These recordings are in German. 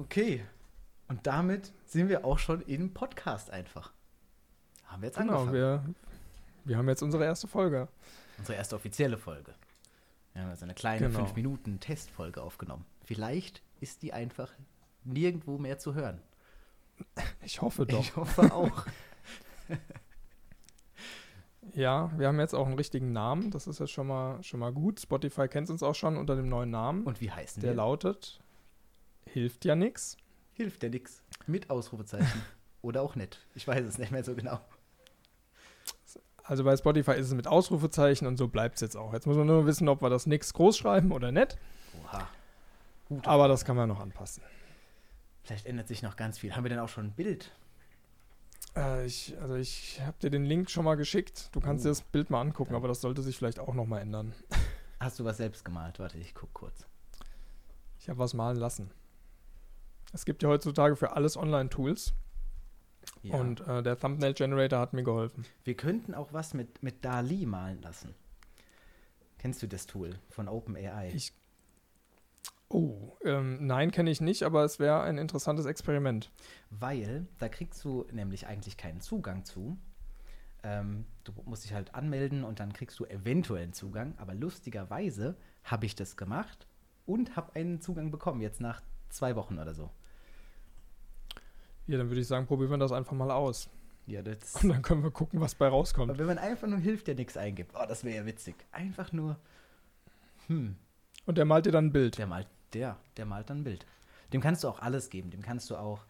Okay. Und damit sind wir auch schon im Podcast einfach. Haben wir jetzt Genau, angefangen. wir, wir haben jetzt unsere erste Folge. Unsere erste offizielle Folge. Wir haben also eine kleine Genau. 5-Minuten-Testfolge aufgenommen. Vielleicht ist die einfach nirgendwo mehr zu hören. Ich hoffe doch. Ich hoffe auch. Ja, wir haben jetzt auch einen richtigen Namen. Das ist jetzt schon mal, schon mal gut. Spotify kennt uns auch schon unter dem neuen Namen. Und wie heißen der wir? lautet Hilft ja nix. Hilft ja nix. Mit Ausrufezeichen. Oder auch nicht. Ich weiß es nicht mehr so genau. Also bei Spotify ist es mit Ausrufezeichen und so bleibt es jetzt auch. Jetzt muss man nur wissen, ob wir das nix groß schreiben oder nicht. Oha. Gut. Aber das kann man noch anpassen. Vielleicht ändert sich noch ganz viel. Haben wir denn auch schon ein Bild? Äh, ich, also ich habe dir den Link schon mal geschickt. Du kannst Oh. dir das Bild mal angucken, aber das sollte sich vielleicht auch noch mal ändern. Hast du was selbst gemalt? Warte, ich guck kurz. Ich habe was malen lassen. Es gibt ja heutzutage für alles Online-Tools Ja. und äh, der Thumbnail Generator hat mir geholfen. wir könnten auch was mit, mit Dali malen lassen. Kennst du das Tool von OpenAI? Ich- Oh, ähm, nein, kenne ich nicht, aber es wäre ein interessantes Experiment. Weil da kriegst du nämlich eigentlich keinen Zugang zu. Ähm, du musst dich halt anmelden und dann kriegst du eventuell einen Zugang. Aber lustigerweise habe ich das gemacht und habe einen Zugang bekommen, jetzt nach zwei Wochen oder so. Ja, dann würde ich sagen, probieren wir das einfach mal aus. Ja, das. Und dann können wir gucken, was bei rauskommt. Aber wenn man einfach nur hilft, der nichts eingibt, oh, das wäre ja witzig. Einfach nur, hm, Und der malt dir dann ein Bild. der malt, der, der malt dann ein Bild. Dem kannst du auch alles geben. Dem kannst du auch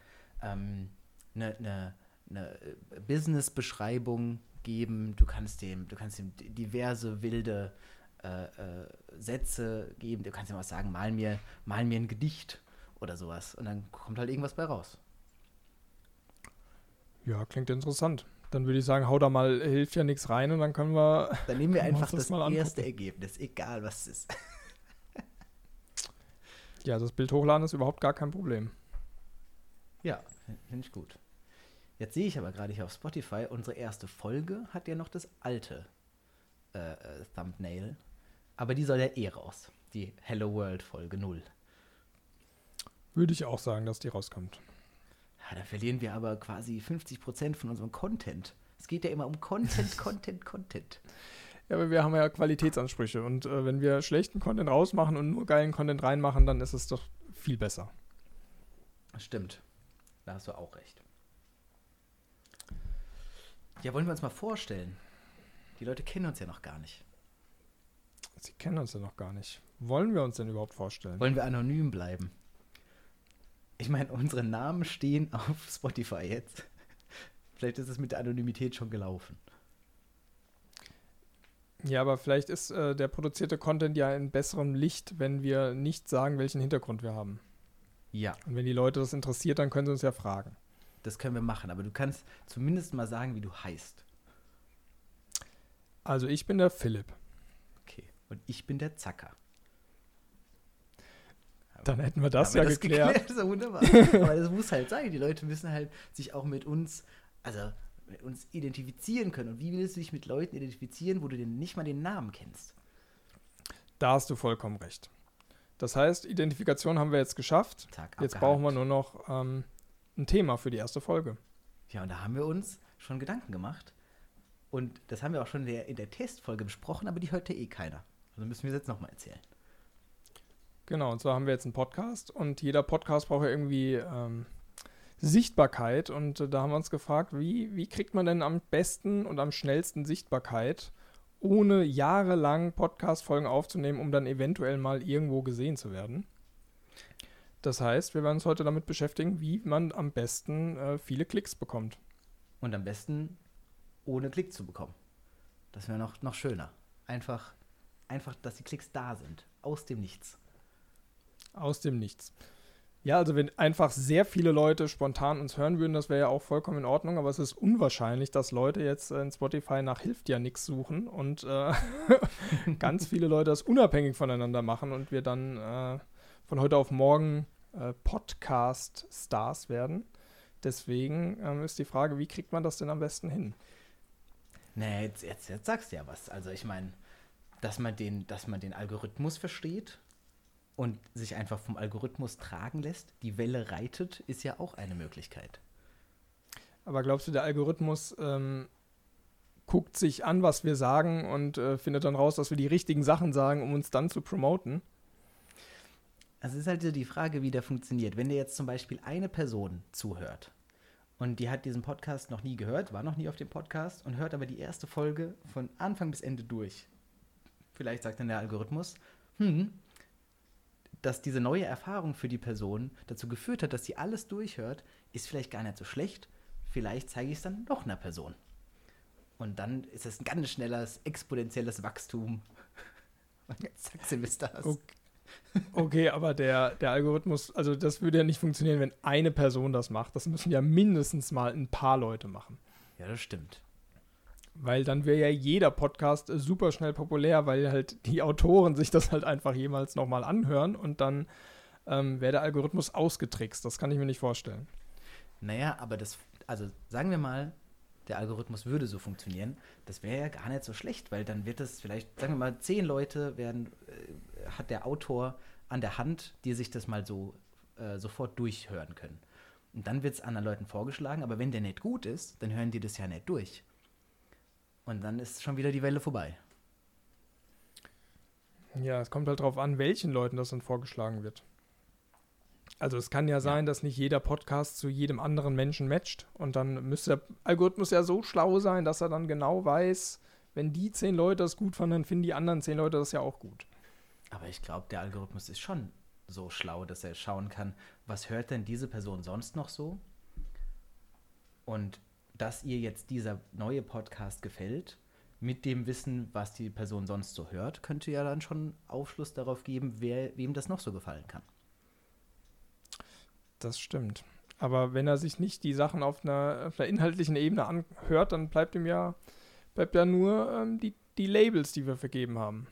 eine ne, ne, ne äh, Business-Beschreibung geben. Du kannst dem, du kannst ihm diverse wilde äh, äh, Sätze geben. Du kannst ihm auch sagen, mal mir, mal mir ein Gedicht oder sowas. Und dann kommt halt irgendwas bei raus. Ja, klingt interessant. Dann würde ich sagen, hau da mal Hilft ja nichts rein und dann können wir. Dann nehmen wir einfach das das, mal erste. Ergebnis, egal was es ist. Ja, das Bild hochladen ist überhaupt gar kein Problem. Ja, finde ich gut. Jetzt sehe ich aber gerade hier auf Spotify, unsere erste Folge hat ja noch das alte äh, äh, Thumbnail. Aber die soll ja eh raus. Die Hello World Folge 0. Würde ich auch sagen, dass die rauskommt. Da verlieren wir aber quasi 50% von unserem Content. Es geht ja immer um Content, Content, Content. Ja, aber wir haben ja Qualitätsansprüche und äh, wenn wir schlechten Content rausmachen und nur geilen Content reinmachen, dann ist es doch viel besser. Stimmt. Da hast du auch recht. Ja, wollen wir uns mal vorstellen? Die Leute kennen uns ja noch gar nicht. Sie kennen uns ja noch gar nicht. Wollen wir uns denn überhaupt vorstellen? Wollen wir anonym bleiben? Ich meine, unsere Namen stehen auf Spotify jetzt. Vielleicht ist es mit der Anonymität schon gelaufen. Ja, aber vielleicht ist äh, der produzierte Content ja in besserem Licht, wenn wir nicht sagen, welchen Hintergrund wir haben. Ja, Und wenn die Leute das interessiert, dann können sie uns ja fragen. das können wir machen. Aber du kannst zumindest mal sagen, wie du heißt. Also ich bin der Philipp. Okay. Und ich bin der Zacker. Dann hätten wir das ja das geklärt. geklärt? So wunderbar. Aber das muss halt sein. Die Leute müssen halt sich auch mit uns, also mit uns identifizieren können. Und wie willst du dich mit Leuten identifizieren, wo du denn nicht mal den Namen kennst? Da hast du vollkommen recht. Das heißt, Identifikation haben wir jetzt geschafft. Zack, Jetzt abgehakt. brauchen wir nur noch ähm, ein Thema für die erste Folge. Ja, und da haben wir uns schon Gedanken gemacht. Und das haben wir auch schon in der, in der Testfolge besprochen, aber die hört ja eh keiner. Also müssen wir es jetzt nochmal erzählen. Genau, und zwar haben wir jetzt einen Podcast und jeder Podcast braucht ja irgendwie ähm, Sichtbarkeit. Und äh, da haben wir uns gefragt, wie, wie kriegt man denn am besten und am schnellsten Sichtbarkeit, ohne jahrelang Podcast-Folgen aufzunehmen, um dann eventuell mal irgendwo gesehen zu werden? Das heißt, wir werden uns heute damit beschäftigen, wie man am besten äh, viele Klicks bekommt. Und am besten ohne Klick zu bekommen. Das wäre noch, noch schöner. Einfach, einfach, dass die Klicks da sind. Aus dem Nichts. Aus dem Nichts. Ja, also wenn einfach sehr viele Leute spontan uns hören würden, das wäre ja auch vollkommen in Ordnung, aber es ist unwahrscheinlich, dass Leute jetzt äh, in Spotify nach Hilft ja nichts suchen und äh, ganz viele Leute das unabhängig voneinander machen und wir dann äh, von heute auf morgen äh, Podcast-Stars werden. Deswegen ähm, ist die Frage, wie kriegt man das denn am besten hin? Nee, jetzt, jetzt, jetzt sagst du ja was. Also ich meine, dass man den, dass man den Algorithmus versteht und sich einfach vom Algorithmus tragen lässt, die Welle reitet, ist ja auch eine Möglichkeit. Aber glaubst du, der Algorithmus ähm, guckt sich an, was wir sagen und äh, findet dann raus, dass wir die richtigen Sachen sagen, um uns dann zu promoten? Also es ist halt so die Frage, wie der funktioniert. Wenn dir jetzt zum Beispiel eine Person zuhört und die hat diesen Podcast noch nie gehört, war noch nie auf dem Podcast und hört aber die erste Folge von Anfang bis Ende durch. Vielleicht sagt dann der Algorithmus, hm, dass diese neue Erfahrung für die Person dazu geführt hat, dass sie alles durchhört, ist vielleicht gar nicht so schlecht. Vielleicht zeige ich es dann noch einer Person. Und dann ist es ein ganz schnelles, exponentielles Wachstum. Und jetzt zack, sind wir das. Okay. Okay, aber der, der Algorithmus, also das würde ja nicht funktionieren, wenn eine Person das macht. Das müssen ja mindestens mal ein paar Leute machen. Ja, das stimmt. Weil dann wäre ja jeder Podcast super schnell populär, weil halt die Autoren sich das halt einfach jemals nochmal anhören und dann ähm, wäre der Algorithmus ausgetrickst. Das kann ich mir nicht vorstellen. Naja, aber das, also sagen wir mal, der Algorithmus würde so funktionieren, das wäre ja gar nicht so schlecht, weil dann wird es vielleicht, sagen wir mal, zehn Leute werden, äh, hat der Autor an der Hand, die sich das mal so äh, sofort durchhören können. Und dann wird es anderen Leuten vorgeschlagen, aber wenn der nicht gut ist, dann hören die das ja nicht durch. Und dann ist schon wieder die Welle vorbei. Ja, es kommt halt darauf an, welchen Leuten das dann vorgeschlagen wird. Also es kann ja sein, ja. dass nicht jeder Podcast zu jedem anderen Menschen matcht und dann müsste der Algorithmus ja so schlau sein, dass er dann genau weiß, wenn die zehn Leute das gut fanden, dann finden die anderen zehn Leute das ja auch gut. Aber ich glaube, der Algorithmus ist schon so schlau, dass er schauen kann, was hört denn diese Person sonst noch so? Und dass ihr jetzt dieser neue Podcast gefällt, mit dem Wissen, was die Person sonst so hört, könnte ja dann schon Aufschluss darauf geben, wer, wem das noch so gefallen kann. Das stimmt. Aber wenn er sich nicht die Sachen auf einer, auf einer inhaltlichen Ebene anhört, dann bleibt ihm ja, bleibt ja nur ähm, die, die Labels, die wir vergeben haben.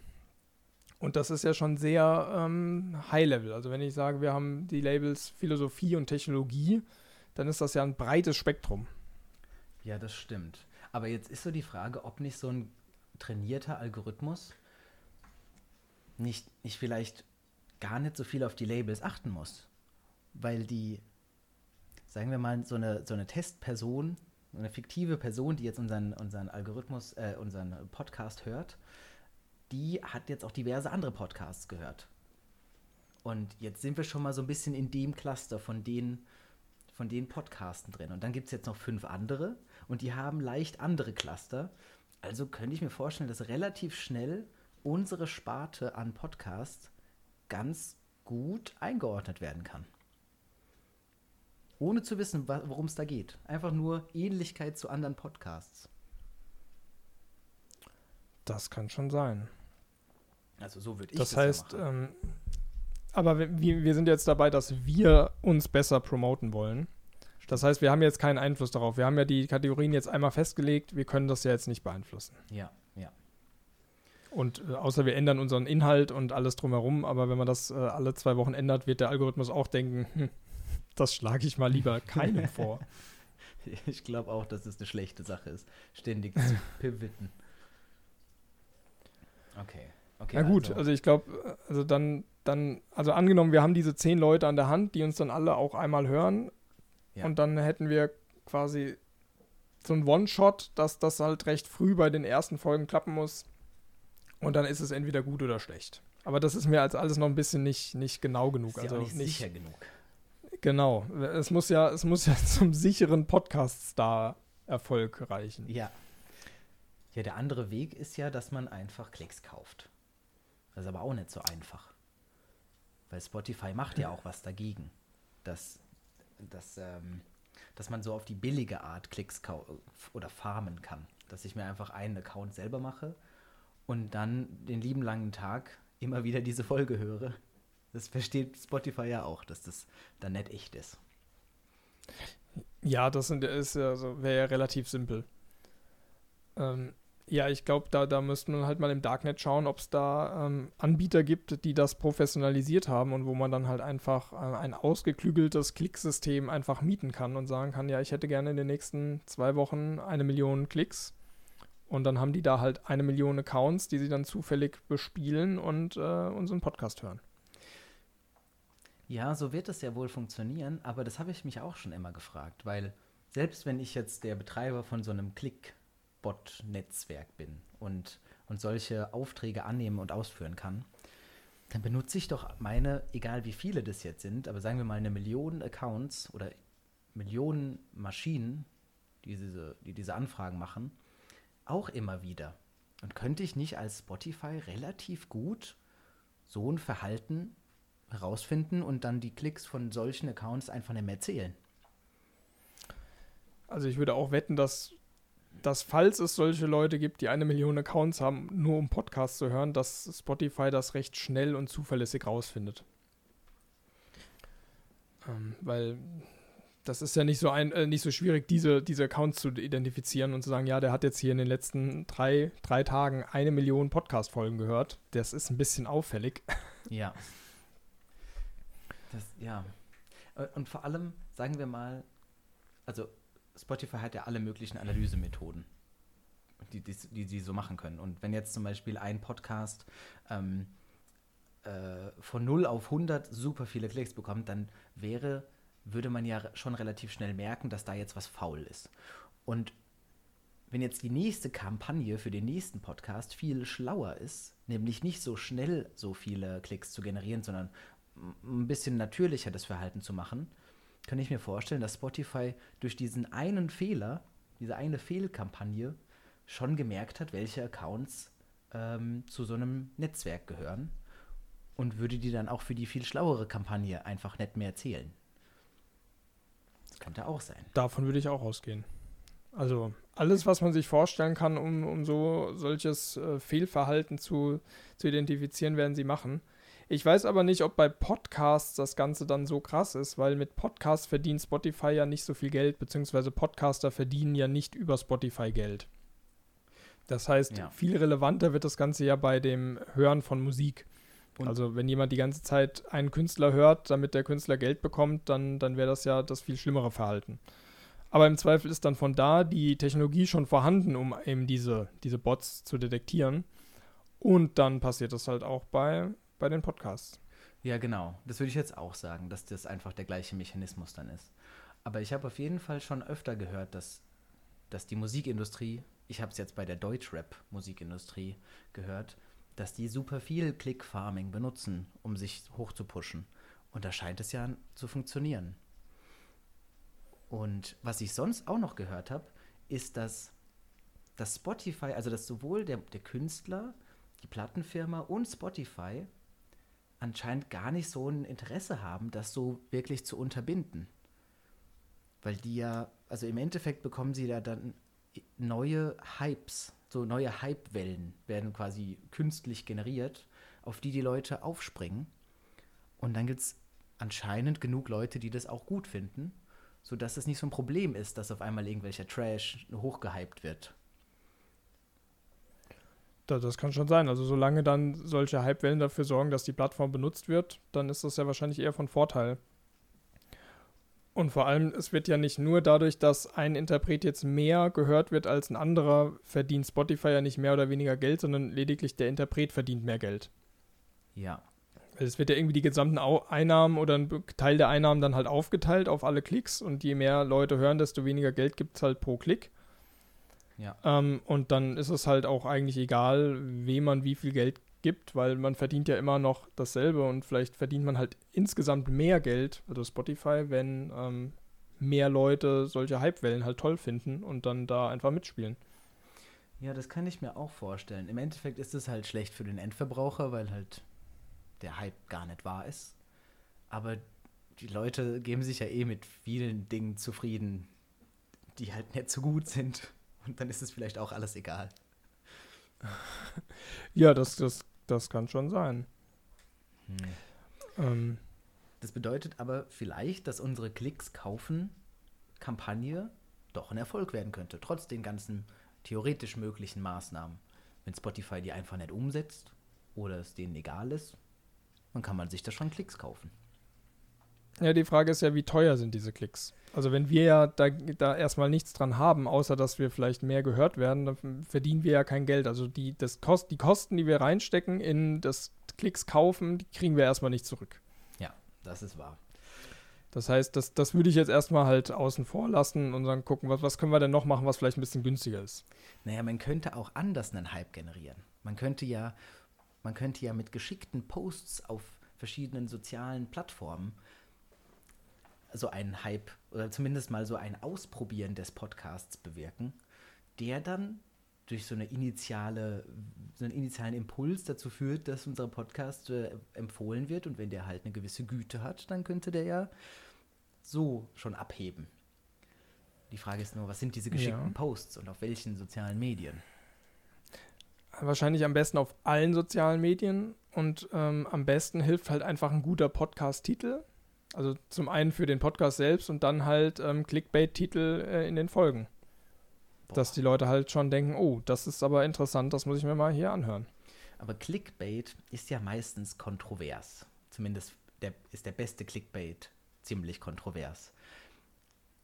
Und das ist ja schon sehr ähm, High-Level. Also wenn ich sage, wir haben die Labels Philosophie und Technologie, dann ist das ja ein breites Spektrum. Ja, das stimmt. Aber jetzt ist so die Frage, ob nicht so ein trainierter Algorithmus nicht, nicht vielleicht gar nicht so viel auf die Labels achten muss weil die, sagen wir mal, so eine, so eine Testperson, eine fiktive Person, die jetzt unseren, unseren Algorithmus, äh, unseren Podcast hört, die hat jetzt auch diverse andere Podcasts gehört. Und jetzt sind wir schon mal so ein bisschen in dem Cluster von den, von den Podcasten drin. Und dann gibt es jetzt noch fünf andere und die haben leicht andere Cluster. Also könnte ich mir vorstellen, dass relativ schnell unsere Sparte an Podcasts ganz gut eingeordnet werden kann ohne zu wissen, worum es da geht. Einfach nur Ähnlichkeit zu anderen Podcasts. Das kann schon sein. Also so würde ich das, das heißt, ja ähm, aber wir, wir sind jetzt dabei, dass wir uns besser promoten wollen. Das heißt, wir haben jetzt keinen Einfluss darauf. Wir haben ja die Kategorien jetzt einmal festgelegt. Wir können das ja jetzt nicht beeinflussen. Ja, ja. Und äh, außer wir ändern unseren Inhalt und alles drumherum, aber wenn man das äh, alle zwei Wochen ändert, wird der Algorithmus auch denken, hm, das schlage ich mal lieber keinem vor. Ich glaube auch, dass es eine schlechte Sache ist, ständig zu pivoten. Okay. okay Na gut, also, also ich glaube, also dann, dann, also angenommen, wir haben diese zehn Leute an der Hand, die uns dann alle auch einmal hören. Ja. Und dann hätten wir quasi so ein One-Shot, dass das halt recht früh bei den ersten Folgen klappen muss. Und dann ist es entweder gut oder schlecht. Aber das ist mir als alles noch ein bisschen nicht, nicht genau genug. Ist also ja nicht, nicht sicher genug. Genau. Es muss ja, es muss ja zum sicheren Podcast-Star-Erfolg reichen. Ja. Ja, der andere Weg ist ja, dass man einfach Klicks kauft. Das ist aber auch nicht so einfach. Weil Spotify macht ja auch was dagegen. Dass, dass, ähm, dass man so auf die billige Art Klicks oder farmen kann. Dass ich mir einfach einen Account selber mache und dann den lieben langen Tag immer wieder diese Folge höre das versteht Spotify ja auch, dass das dann nicht echt ist. Ja, das ist ja also, wäre ja relativ simpel. Ähm, ja, ich glaube, da, da müsste man halt mal im Darknet schauen, ob es da ähm, Anbieter gibt, die das professionalisiert haben und wo man dann halt einfach äh, ein ausgeklügeltes Klicksystem einfach mieten kann und sagen kann, ja, ich hätte gerne in den nächsten zwei Wochen eine Million Klicks. Und dann haben die da halt eine Million Accounts, die sie dann zufällig bespielen und äh, unseren Podcast hören. Ja, so wird es ja wohl funktionieren, aber das habe ich mich auch schon immer gefragt, weil selbst wenn ich jetzt der Betreiber von so einem Click-Bot-Netzwerk bin und, und solche Aufträge annehmen und ausführen kann, dann benutze ich doch meine, egal wie viele das jetzt sind, aber sagen wir mal eine Million Accounts oder Millionen Maschinen, die diese, die diese Anfragen machen, auch immer wieder. Und könnte ich nicht als Spotify relativ gut so ein Verhalten herausfinden und dann die Klicks von solchen Accounts einfach nicht mehr zählen? Also ich würde auch wetten, dass, dass falls es solche Leute gibt, die eine Million Accounts haben, nur um Podcasts zu hören, dass Spotify das recht schnell und zuverlässig rausfindet. Ähm, weil das ist ja nicht so ein, äh, nicht so schwierig, diese, diese Accounts zu identifizieren und zu sagen, ja, der hat jetzt hier in den letzten drei, drei Tagen eine Million Podcast-Folgen gehört. Das ist ein bisschen auffällig. Ja. Das, ja. Äh, und vor allem, sagen wir mal, also Spotify hat ja alle möglichen Analysemethoden, die, die, die sie so machen können. Und wenn jetzt zum Beispiel ein Podcast ähm, äh, von 0 auf 100 super viele Klicks bekommt, dann wäre würde man ja schon relativ schnell merken, dass da jetzt was faul ist. Und wenn jetzt die nächste Kampagne für den nächsten Podcast viel schlauer ist, nämlich nicht so schnell so viele Klicks zu generieren, sondern ein bisschen natürlicher das Verhalten zu machen, kann ich mir vorstellen, dass Spotify durch diesen einen Fehler, diese eine Fehlkampagne, schon gemerkt hat, welche Accounts ähm, zu so einem Netzwerk gehören und würde die dann auch für die viel schlauere Kampagne einfach nicht mehr zählen. Das könnte auch sein. Davon würde ich auch ausgehen. Also alles, was man sich vorstellen kann, um, um so solches äh, Fehlverhalten zu, zu identifizieren, werden sie machen. Ich weiß aber nicht, ob bei Podcasts das Ganze dann so krass ist, weil mit Podcasts verdient Spotify ja nicht so viel Geld, beziehungsweise Podcaster verdienen ja nicht über Spotify Geld. Das heißt, ja. viel relevanter wird das Ganze ja bei dem Hören von Musik. Und also wenn jemand die ganze Zeit einen Künstler hört, damit der Künstler Geld bekommt, dann, dann wäre das ja das viel schlimmere Verhalten. Aber im Zweifel ist dann von da die Technologie schon vorhanden, um eben diese, diese Bots zu detektieren. Und dann passiert das halt auch bei, bei den Podcasts. Ja, genau. Das würde ich jetzt auch sagen, dass das einfach der gleiche Mechanismus dann ist. Aber ich habe auf jeden Fall schon öfter gehört, dass, dass die Musikindustrie, ich habe es jetzt bei der Deutschrap-Musikindustrie gehört, dass die super viel Click-Farming benutzen, um sich hochzupushen. Und da scheint es ja zu funktionieren. Und was ich sonst auch noch gehört habe, ist, dass, dass Spotify, also dass sowohl der, der Künstler, die Plattenfirma und Spotify anscheinend gar nicht so ein Interesse haben, das so wirklich zu unterbinden. Weil die ja, also im Endeffekt bekommen sie da dann neue Hypes so neue Hypewellen werden quasi künstlich generiert, auf die die Leute aufspringen. Und dann gibt es anscheinend genug Leute, die das auch gut finden, sodass es nicht so ein Problem ist, dass auf einmal irgendwelcher Trash hochgehypt wird. Das kann schon sein. Also solange dann solche Hypewellen dafür sorgen, dass die Plattform benutzt wird, dann ist das ja wahrscheinlich eher von Vorteil. Und vor allem, es wird ja nicht nur dadurch, dass ein Interpret jetzt mehr gehört wird als ein anderer, verdient Spotify ja nicht mehr oder weniger Geld, sondern lediglich der Interpret verdient mehr Geld. Ja. Es wird ja irgendwie die gesamten Einnahmen oder ein Teil der Einnahmen dann halt aufgeteilt auf alle Klicks und je mehr Leute hören, desto weniger Geld gibt es halt pro Klick. Ja. Ähm, und dann ist es halt auch eigentlich egal, wem man wie viel Geld gibt, weil man verdient ja immer noch dasselbe und vielleicht verdient man halt insgesamt mehr Geld, also Spotify, wenn ähm, mehr Leute solche Hypewellen halt toll finden und dann da einfach mitspielen. Ja, das kann ich mir auch vorstellen. Im Endeffekt ist es halt schlecht für den Endverbraucher, weil halt der Hype gar nicht wahr ist. Aber die Leute geben sich ja eh mit vielen Dingen zufrieden, die halt nicht so gut sind. Und dann ist es vielleicht auch alles egal. ja, das, das, das kann schon sein. Hm. Ähm. Das bedeutet aber vielleicht, dass unsere Klicks kaufen Kampagne doch ein Erfolg werden könnte, trotz den ganzen theoretisch möglichen Maßnahmen. Wenn Spotify die einfach nicht umsetzt oder es denen egal ist, dann kann man sich da schon Klicks kaufen. Ja, die Frage ist ja, wie teuer sind diese Klicks? Also wenn wir ja da, da erstmal nichts dran haben, außer dass wir vielleicht mehr gehört werden, dann verdienen wir ja kein Geld. Also die, das Kost, die Kosten, die wir reinstecken in das Klicks kaufen, die kriegen wir erstmal nicht zurück. Ja. das ist wahr. Das heißt, das, das würde ich jetzt erstmal halt außen vor lassen und dann gucken, was, was können wir denn noch machen, was vielleicht ein bisschen günstiger ist. Naja, man könnte auch anders einen Hype generieren. Man könnte ja, man könnte ja mit geschickten Posts auf verschiedenen sozialen Plattformen so einen Hype oder zumindest mal so ein Ausprobieren des Podcasts bewirken, der dann durch so eine initiale, so einen initialen Impuls dazu führt, dass unser Podcast äh, empfohlen wird und wenn der halt eine gewisse Güte hat, dann könnte der ja so schon abheben. Die Frage ist nur, was sind diese geschickten ja. Posts und auf welchen sozialen Medien? Wahrscheinlich am besten auf allen sozialen Medien und ähm, am besten hilft halt einfach ein guter Podcast-Titel. Also zum einen für den Podcast selbst und dann halt ähm, Clickbait-Titel äh, in den Folgen. Boah. Dass die Leute halt schon denken, oh, das ist aber interessant, das muss ich mir mal hier anhören. Aber Clickbait ist ja meistens kontrovers. Zumindest der, ist der beste Clickbait ziemlich kontrovers.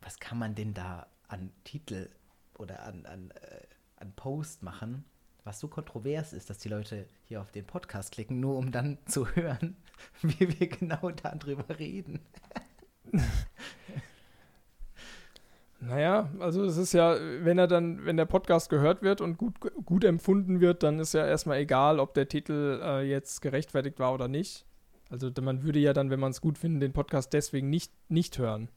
Was kann man denn da an Titel oder an, an, äh, an Post machen, was so kontrovers ist, dass die Leute hier auf den Podcast klicken, nur um dann zu hören, wie wir genau darüber reden? Naja, also es ist ja, wenn er dann, wenn der Podcast gehört wird und gut, gut empfunden wird, dann ist ja erstmal egal, ob der Titel äh, jetzt gerechtfertigt war oder nicht. Also man würde ja dann, wenn man es gut findet, den Podcast deswegen nicht, nicht hören.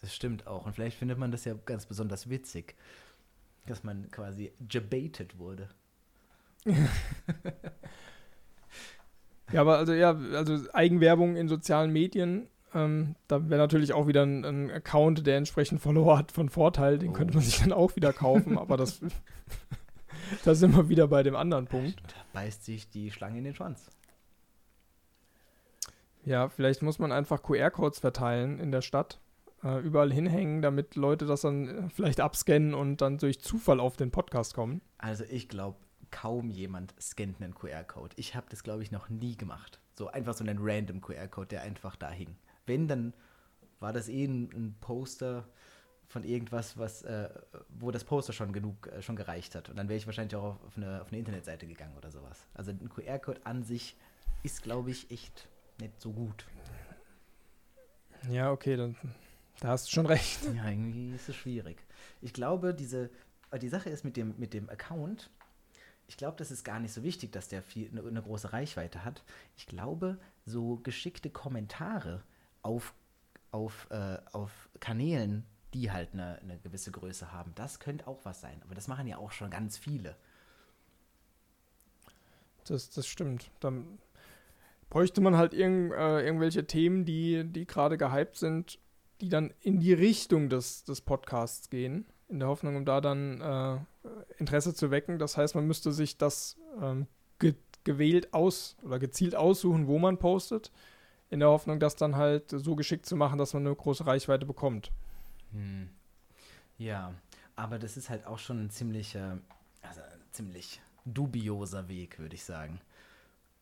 Das stimmt auch. Und vielleicht findet man das ja ganz besonders witzig, dass man quasi debated wurde. Ja, aber also ja, also Eigenwerbung in sozialen Medien ähm, da wäre natürlich auch wieder ein, ein, Account, der entsprechend Follower hat, von Vorteil. Den oh. könnte man sich dann auch wieder kaufen, aber das, da sind wir wieder bei dem anderen Punkt. Da beißt sich die Schlange in den Schwanz. Ja, vielleicht muss man einfach QR-Codes verteilen in der Stadt, äh, überall hinhängen, damit Leute das dann äh, vielleicht abscannen und dann durch Zufall auf den Podcast kommen. Also ich glaube, kaum jemand scannt einen QR-Code. Ich habe das, glaube ich, noch nie gemacht. So einfach so einen random QR-Code, der einfach da hing wenn, dann war das eh ein, ein Poster von irgendwas, was, äh, wo das Poster schon genug, äh, schon gereicht hat. Und dann wäre ich wahrscheinlich auch auf, eine, auf eine Internetseite gegangen oder sowas. Also ein QR-Code an sich ist, glaube ich, echt nicht so gut. Ja, okay, dann da hast du schon recht. Ja, irgendwie ist es schwierig. Ich glaube, diese, äh, die Sache ist mit dem, mit dem Account, ich glaube, das ist gar nicht so wichtig, dass der viel, eine, eine große Reichweite hat. Ich glaube, so geschickte Kommentare auf, auf, äh, auf Kanälen, die halt eine, eine gewisse Größe haben. Das könnte auch was sein. Aber das machen ja auch schon ganz viele. Das, das stimmt. Dann bräuchte man halt irgend, äh, irgendwelche Themen, die, die gerade gehypt sind, die dann in die Richtung des, des Podcasts gehen, in der Hoffnung, um da dann äh, Interesse zu wecken. Das heißt, man müsste sich das ähm, ge gewählt aus oder gezielt aussuchen, wo man postet in der Hoffnung, das dann halt so geschickt zu machen, dass man eine große Reichweite bekommt. Hm. Ja, aber das ist halt auch schon ein ziemlich, äh, also ziemlich dubioser Weg, würde ich sagen.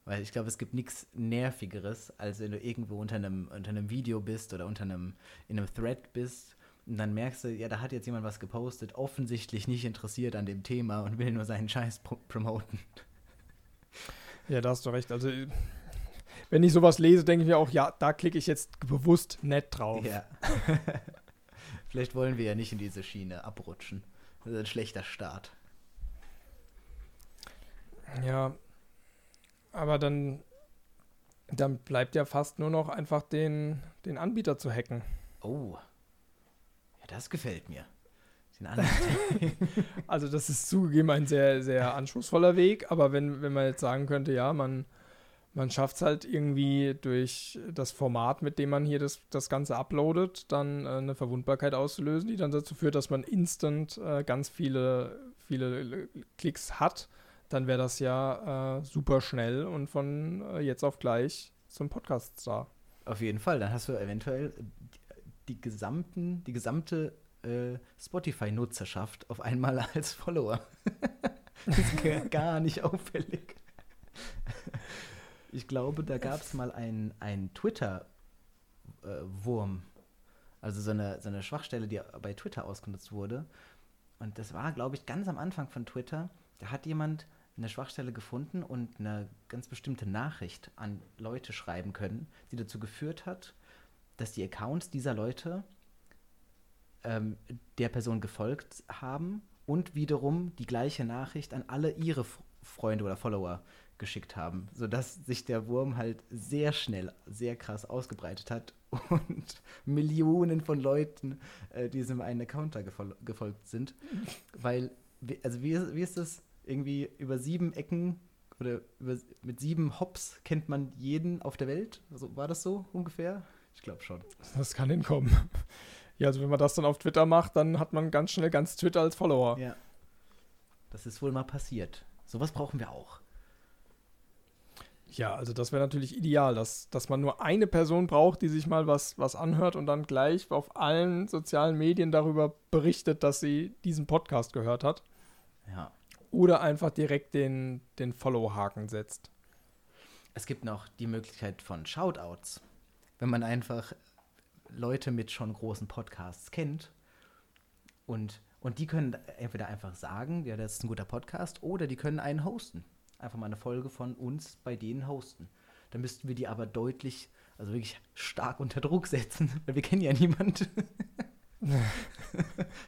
Weil ich glaube, es gibt nichts Nervigeres, als wenn du irgendwo unter einem, unter einem Video bist oder unter einem, in einem Thread bist und dann merkst du, ja, da hat jetzt jemand was gepostet, offensichtlich nicht interessiert an dem Thema und will nur seinen Scheiß promoten. Ja, da hast du recht. Also wenn ich sowas lese, denke ich mir auch, ja, da klicke ich jetzt bewusst nett drauf. Ja. Vielleicht wollen wir ja nicht in diese Schiene abrutschen. Das ist ein schlechter Start. Ja, aber dann, dann bleibt ja fast nur noch einfach den, den Anbieter zu hacken. Oh. Das gefällt mir. also das ist zugegeben ein sehr, sehr anspruchsvoller Weg, aber wenn, wenn man jetzt sagen könnte, ja, man man schafft es halt irgendwie durch das Format, mit dem man hier das, das Ganze uploadet, dann äh, eine Verwundbarkeit auszulösen, die dann dazu führt, dass man instant äh, ganz viele, viele Klicks hat. Dann wäre das ja äh, super schnell und von äh, jetzt auf gleich zum Podcast-Star. Auf jeden Fall, dann hast du eventuell die, gesamten, die gesamte äh, Spotify-Nutzerschaft auf einmal als Follower. das ist gar nicht auffällig. Ich glaube, da gab es mal einen Twitter-Wurm. Äh, also so eine, so eine Schwachstelle, die bei Twitter ausgenutzt wurde. Und das war, glaube ich, ganz am Anfang von Twitter. Da hat jemand eine Schwachstelle gefunden und eine ganz bestimmte Nachricht an Leute schreiben können, die dazu geführt hat, dass die Accounts dieser Leute ähm, der Person gefolgt haben und wiederum die gleiche Nachricht an alle ihre Freunde oder Follower geschickt haben, sodass sich der Wurm halt sehr schnell, sehr krass ausgebreitet hat und Millionen von Leuten äh, diesem einen Account da gefol gefolgt sind. Weil, also wie, wie ist das? Irgendwie über sieben Ecken oder über, mit sieben Hops kennt man jeden auf der Welt? Also, war das so ungefähr? Ich glaube schon. Das kann hinkommen. Ja, also wenn man das dann auf Twitter macht, dann hat man ganz schnell ganz Twitter als Follower. Ja. Das ist wohl mal passiert. Sowas brauchen wir auch. Ja, also das wäre natürlich ideal, dass, dass man nur eine Person braucht, die sich mal was, was anhört und dann gleich auf allen sozialen Medien darüber berichtet, dass sie diesen Podcast gehört hat. Ja. Oder einfach direkt den, den Follow-Haken setzt. Es gibt noch die Möglichkeit von Shoutouts. Wenn man einfach Leute mit schon großen Podcasts kennt und, und die können entweder einfach sagen, ja, das ist ein guter Podcast, oder die können einen hosten einfach mal eine Folge von uns bei denen hosten. Dann müssten wir die aber deutlich, also wirklich stark unter Druck setzen, weil wir kennen ja niemand.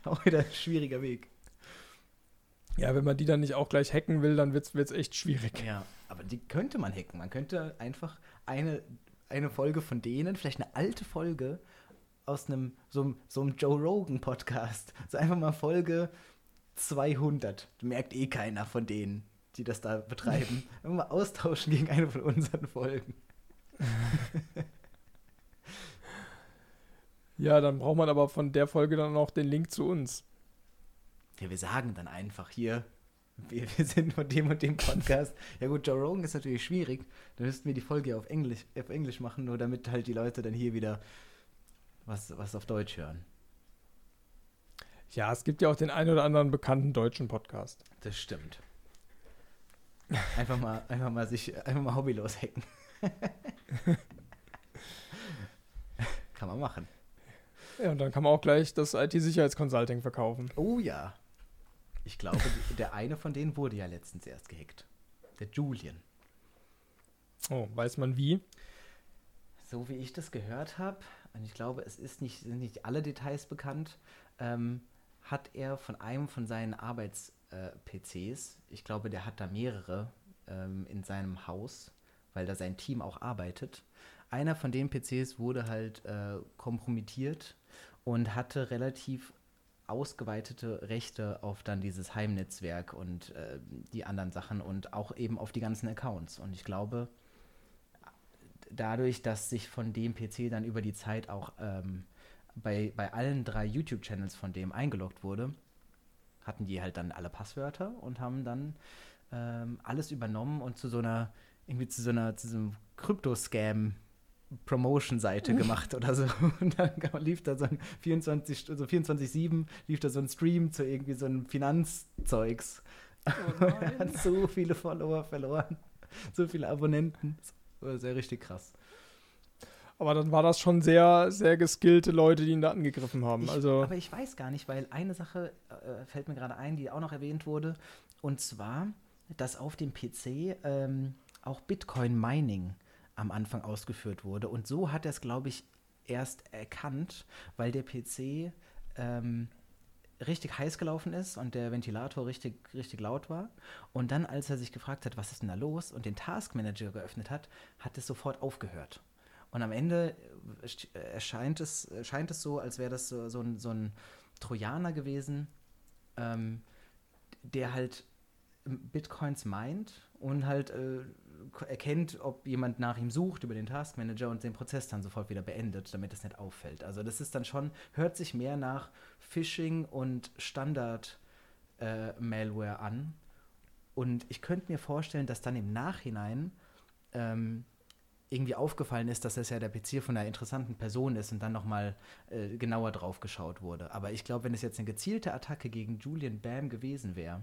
auch wieder ein schwieriger Weg. Ja, wenn man die dann nicht auch gleich hacken will, dann wird es echt schwierig. Ja, aber die könnte man hacken. Man könnte einfach eine, eine Folge von denen, vielleicht eine alte Folge aus einem so, so einem Joe Rogan Podcast, so einfach mal Folge 200. Merkt eh keiner von denen die das da betreiben, immer austauschen gegen eine von unseren Folgen. ja, dann braucht man aber von der Folge dann auch den Link zu uns. Ja, wir sagen dann einfach hier, wir, wir sind von dem und dem Podcast. ja gut, Joe Rogan ist natürlich schwierig. Dann müssten wir die Folge auf Englisch, auf Englisch machen, nur damit halt die Leute dann hier wieder was, was auf Deutsch hören. Ja, es gibt ja auch den einen oder anderen bekannten deutschen Podcast. Das stimmt. Einfach mal, einfach mal sich, einfach mal hobbylos hacken. kann man machen. Ja, und dann kann man auch gleich das IT-Sicherheitsconsulting verkaufen. Oh ja. Ich glaube, der eine von denen wurde ja letztens erst gehackt. Der Julian. Oh, weiß man wie? So wie ich das gehört habe, und ich glaube, es ist nicht, sind nicht alle Details bekannt, ähm, hat er von einem von seinen Arbeits- äh, PCs. Ich glaube, der hat da mehrere ähm, in seinem Haus, weil da sein Team auch arbeitet. Einer von den PCs wurde halt äh, kompromittiert und hatte relativ ausgeweitete Rechte auf dann dieses Heimnetzwerk und äh, die anderen Sachen und auch eben auf die ganzen Accounts. Und ich glaube, dadurch, dass sich von dem PC dann über die Zeit auch ähm, bei, bei allen drei YouTube-Channels von dem eingeloggt wurde, hatten die halt dann alle Passwörter und haben dann ähm, alles übernommen und zu so einer, irgendwie zu so einer, zu so einem Krypto-Scam Promotion-Seite gemacht oder so. Und dann lief da so ein 24, so 24-7 lief da so ein Stream zu irgendwie so einem Finanzzeugs. Oh er hat so viele Follower verloren. So viele Abonnenten. Das war sehr richtig krass. Aber dann war das schon sehr, sehr geskillte Leute, die ihn da angegriffen haben. Ich, also aber ich weiß gar nicht, weil eine Sache äh, fällt mir gerade ein, die auch noch erwähnt wurde. Und zwar, dass auf dem PC ähm, auch Bitcoin-Mining am Anfang ausgeführt wurde. Und so hat er es, glaube ich, erst erkannt, weil der PC ähm, richtig heiß gelaufen ist und der Ventilator richtig, richtig laut war. Und dann, als er sich gefragt hat, was ist denn da los, und den Task Manager geöffnet hat, hat es sofort aufgehört. Und am Ende äh, erscheint es, scheint es so, als wäre das so, so, ein, so ein Trojaner gewesen, ähm, der halt Bitcoins meint und halt äh, erkennt, ob jemand nach ihm sucht über den Taskmanager und den Prozess dann sofort wieder beendet, damit es nicht auffällt. Also das ist dann schon, hört sich mehr nach Phishing und Standard-Malware äh, an. Und ich könnte mir vorstellen, dass dann im Nachhinein ähm, irgendwie aufgefallen ist, dass das ja der PC von einer interessanten Person ist und dann nochmal äh, genauer drauf geschaut wurde. Aber ich glaube, wenn es jetzt eine gezielte Attacke gegen Julian Bam gewesen wäre,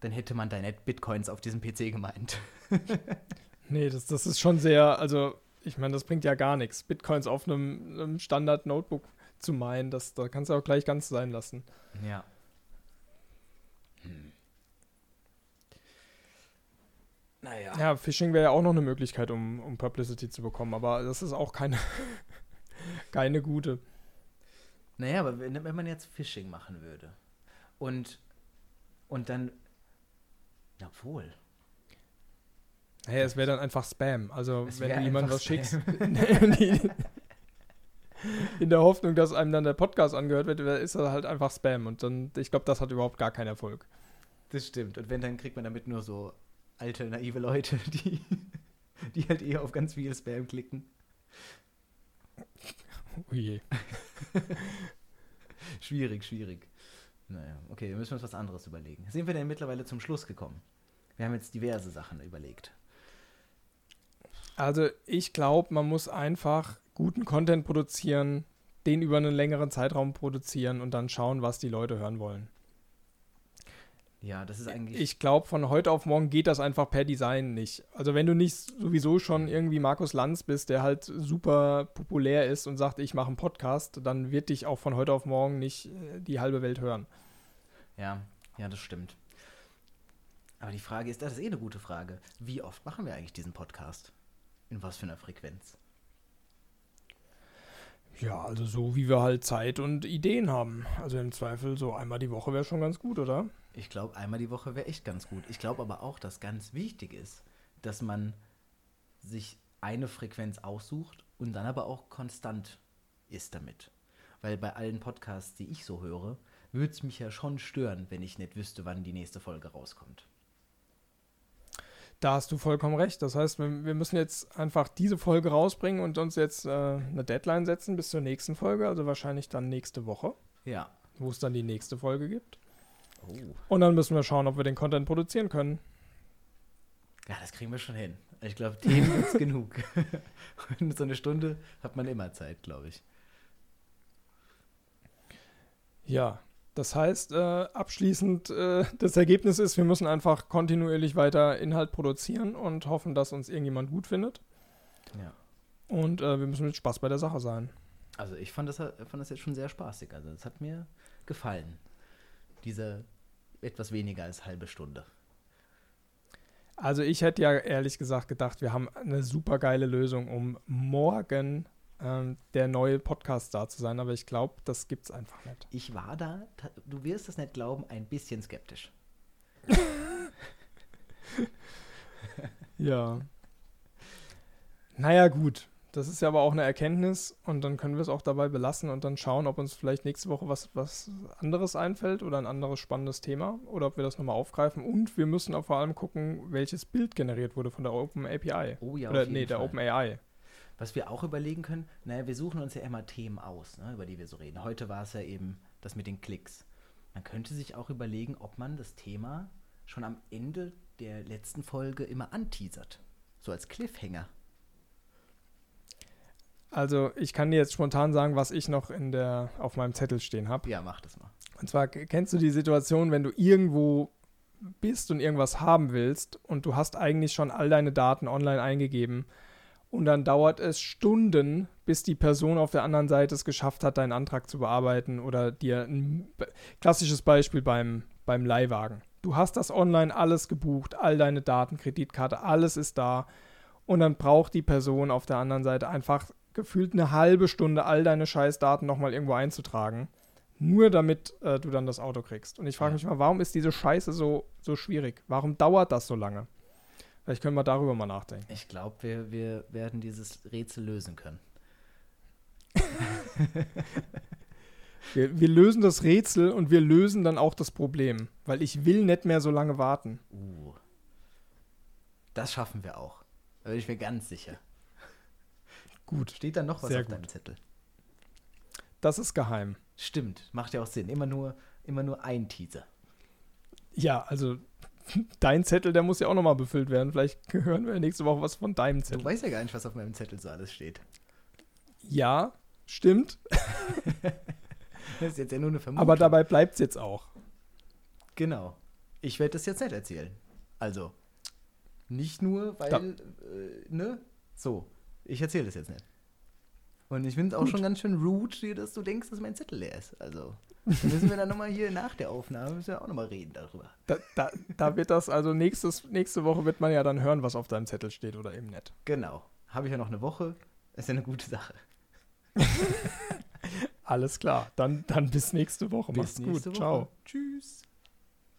dann hätte man da nicht Bitcoins auf diesem PC gemeint. nee, das, das ist schon sehr, also ich meine, das bringt ja gar nichts. Bitcoins auf einem, einem Standard-Notebook zu meinen, das, da kannst du auch gleich ganz sein lassen. Ja. Hm. Naja. Ja, Phishing wäre ja auch noch eine Möglichkeit, um, um Publicity zu bekommen, aber das ist auch keine, keine gute. Naja, aber wenn, wenn man jetzt Phishing machen würde und, und dann, ja wohl. Naja, es wäre dann einfach Spam. Also wenn du jemandem was Spam. schickst, in der Hoffnung, dass einem dann der Podcast angehört wird, ist das halt einfach Spam. Und dann, ich glaube, das hat überhaupt gar keinen Erfolg. Das stimmt. Und wenn, dann kriegt man damit nur so alte, naive Leute, die, die halt eher auf ganz viel Spam klicken. Oh je. Schwierig, schwierig. Naja, okay, wir müssen uns was anderes überlegen. Sind wir denn mittlerweile zum Schluss gekommen? Wir haben jetzt diverse Sachen überlegt. Also ich glaube, man muss einfach guten Content produzieren, den über einen längeren Zeitraum produzieren und dann schauen, was die Leute hören wollen. Ja, das ist eigentlich. Ich glaube, von heute auf morgen geht das einfach per Design nicht. Also wenn du nicht sowieso schon irgendwie Markus Lanz bist, der halt super populär ist und sagt, ich mache einen Podcast, dann wird dich auch von heute auf morgen nicht äh, die halbe Welt hören. Ja, ja, das stimmt. Aber die Frage ist, das ist eh eine gute Frage. Wie oft machen wir eigentlich diesen Podcast? In was für einer Frequenz? Ja, also so wie wir halt Zeit und Ideen haben. Also im Zweifel so einmal die Woche wäre schon ganz gut, oder? Ich glaube, einmal die Woche wäre echt ganz gut. Ich glaube aber auch, dass ganz wichtig ist, dass man sich eine Frequenz aussucht und dann aber auch konstant ist damit. Weil bei allen Podcasts, die ich so höre, würde es mich ja schon stören, wenn ich nicht wüsste, wann die nächste Folge rauskommt. Da hast du vollkommen recht. Das heißt, wir, wir müssen jetzt einfach diese Folge rausbringen und uns jetzt äh, eine Deadline setzen bis zur nächsten Folge, also wahrscheinlich dann nächste Woche, Ja. wo es dann die nächste Folge gibt. Oh. Und dann müssen wir schauen, ob wir den Content produzieren können. Ja, das kriegen wir schon hin. Ich glaube, Themen ist genug. Und so eine Stunde hat man immer Zeit, glaube ich. Ja, das heißt, äh, abschließend, äh, das Ergebnis ist, wir müssen einfach kontinuierlich weiter Inhalt produzieren und hoffen, dass uns irgendjemand gut findet. Ja. Und äh, wir müssen mit Spaß bei der Sache sein. Also ich fand das, fand das jetzt schon sehr spaßig. Also es hat mir gefallen. Diese etwas weniger als halbe Stunde. Also ich hätte ja ehrlich gesagt gedacht, wir haben eine super geile Lösung, um morgen ähm, der neue Podcast da zu sein, aber ich glaube, das gibt's einfach nicht. Ich war da, du wirst es nicht glauben, ein bisschen skeptisch. Ja. Naja, gut. Das ist ja aber auch eine Erkenntnis und dann können wir es auch dabei belassen und dann schauen, ob uns vielleicht nächste Woche was, was anderes einfällt oder ein anderes spannendes Thema oder ob wir das nochmal aufgreifen. Und wir müssen auch vor allem gucken, welches Bild generiert wurde von der Open API. Oh ja, oder nee, der Fall. Open AI. Was wir auch überlegen können, naja, wir suchen uns ja immer Themen aus, ne, über die wir so reden. Heute war es ja eben das mit den Klicks. Man könnte sich auch überlegen, ob man das Thema schon am Ende der letzten Folge immer anteasert. So als Cliffhanger. Also ich kann dir jetzt spontan sagen, was ich noch in der, auf meinem Zettel stehen habe. Ja, mach das mal. Und zwar kennst du die Situation, wenn du irgendwo bist und irgendwas haben willst und du hast eigentlich schon all deine Daten online eingegeben und dann dauert es Stunden, bis die Person auf der anderen Seite es geschafft hat, deinen Antrag zu bearbeiten oder dir ein klassisches Beispiel beim, beim Leihwagen. Du hast das online alles gebucht, all deine Daten, Kreditkarte, alles ist da und dann braucht die Person auf der anderen Seite einfach gefühlt eine halbe Stunde, all deine Scheißdaten nochmal irgendwo einzutragen nur damit äh, du dann das Auto kriegst. Und ich frage mich mal, warum ist diese Scheiße so, so schwierig? Warum dauert das so lange? Vielleicht können wir darüber mal nachdenken. Ich glaube, wir, wir werden dieses Rätsel lösen können. Wir, wir lösen das Rätsel und wir lösen dann auch das Problem, weil ich will nicht mehr so lange warten. Uh. Das schaffen wir auch. Da bin ich mir ganz sicher. Gut, Steht da noch was Sehr auf gut. deinem Zettel? das ist geheim. Stimmt, macht ja auch Sinn. Immer nur, immer nur ein Teaser. Ja, also dein Zettel, der muss ja auch nochmal befüllt werden. Vielleicht hören wir nächste Woche was von deinem Du Zettel. weißt ja gar nicht, was auf meinem Zettel so alles steht. Ja, stimmt. Das ist jetzt ja nur eine Vermutung. Aber dabei bleibt es jetzt auch. Genau. Ich werde das jetzt nicht erzählen. Also, nicht nur, weil, äh, ne? So, ich erzähle das jetzt nicht. Und ich finde es auch schon ganz schön rude, dass du denkst, dass mein Zettel leer ist. Also, dann müssen wir dann nochmal hier nach der Aufnahme, müssen wir auch nochmal reden darüber. Da, da, da wird das, also nächstes, nächste Woche wird man ja dann hören, was auf deinem Zettel steht oder eben nicht. Genau. Habe ich ja noch eine Woche. Ist ja eine gute Sache. Alles klar. Dann, dann bis nächste Woche. Mach's gut. Ciao. Tschüss.